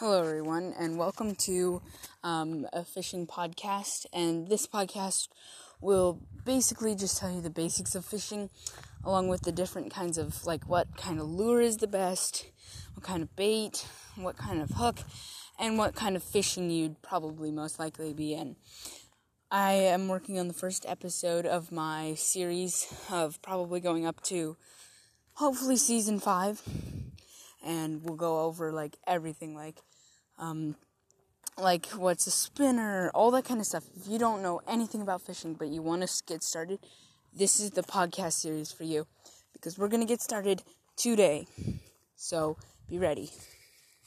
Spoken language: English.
Hello, everyone, and welcome to um, a fishing podcast. And this podcast will basically just tell you the basics of fishing, along with the different kinds of like what kind of lure is the best, what kind of bait, what kind of hook, and what kind of fishing you'd probably most likely be in. I am working on the first episode of my series of probably going up to hopefully season five and we'll go over like everything like um, like what's a spinner, all that kind of stuff. If you don't know anything about fishing but you want to get started, this is the podcast series for you because we're going to get started today. So be ready.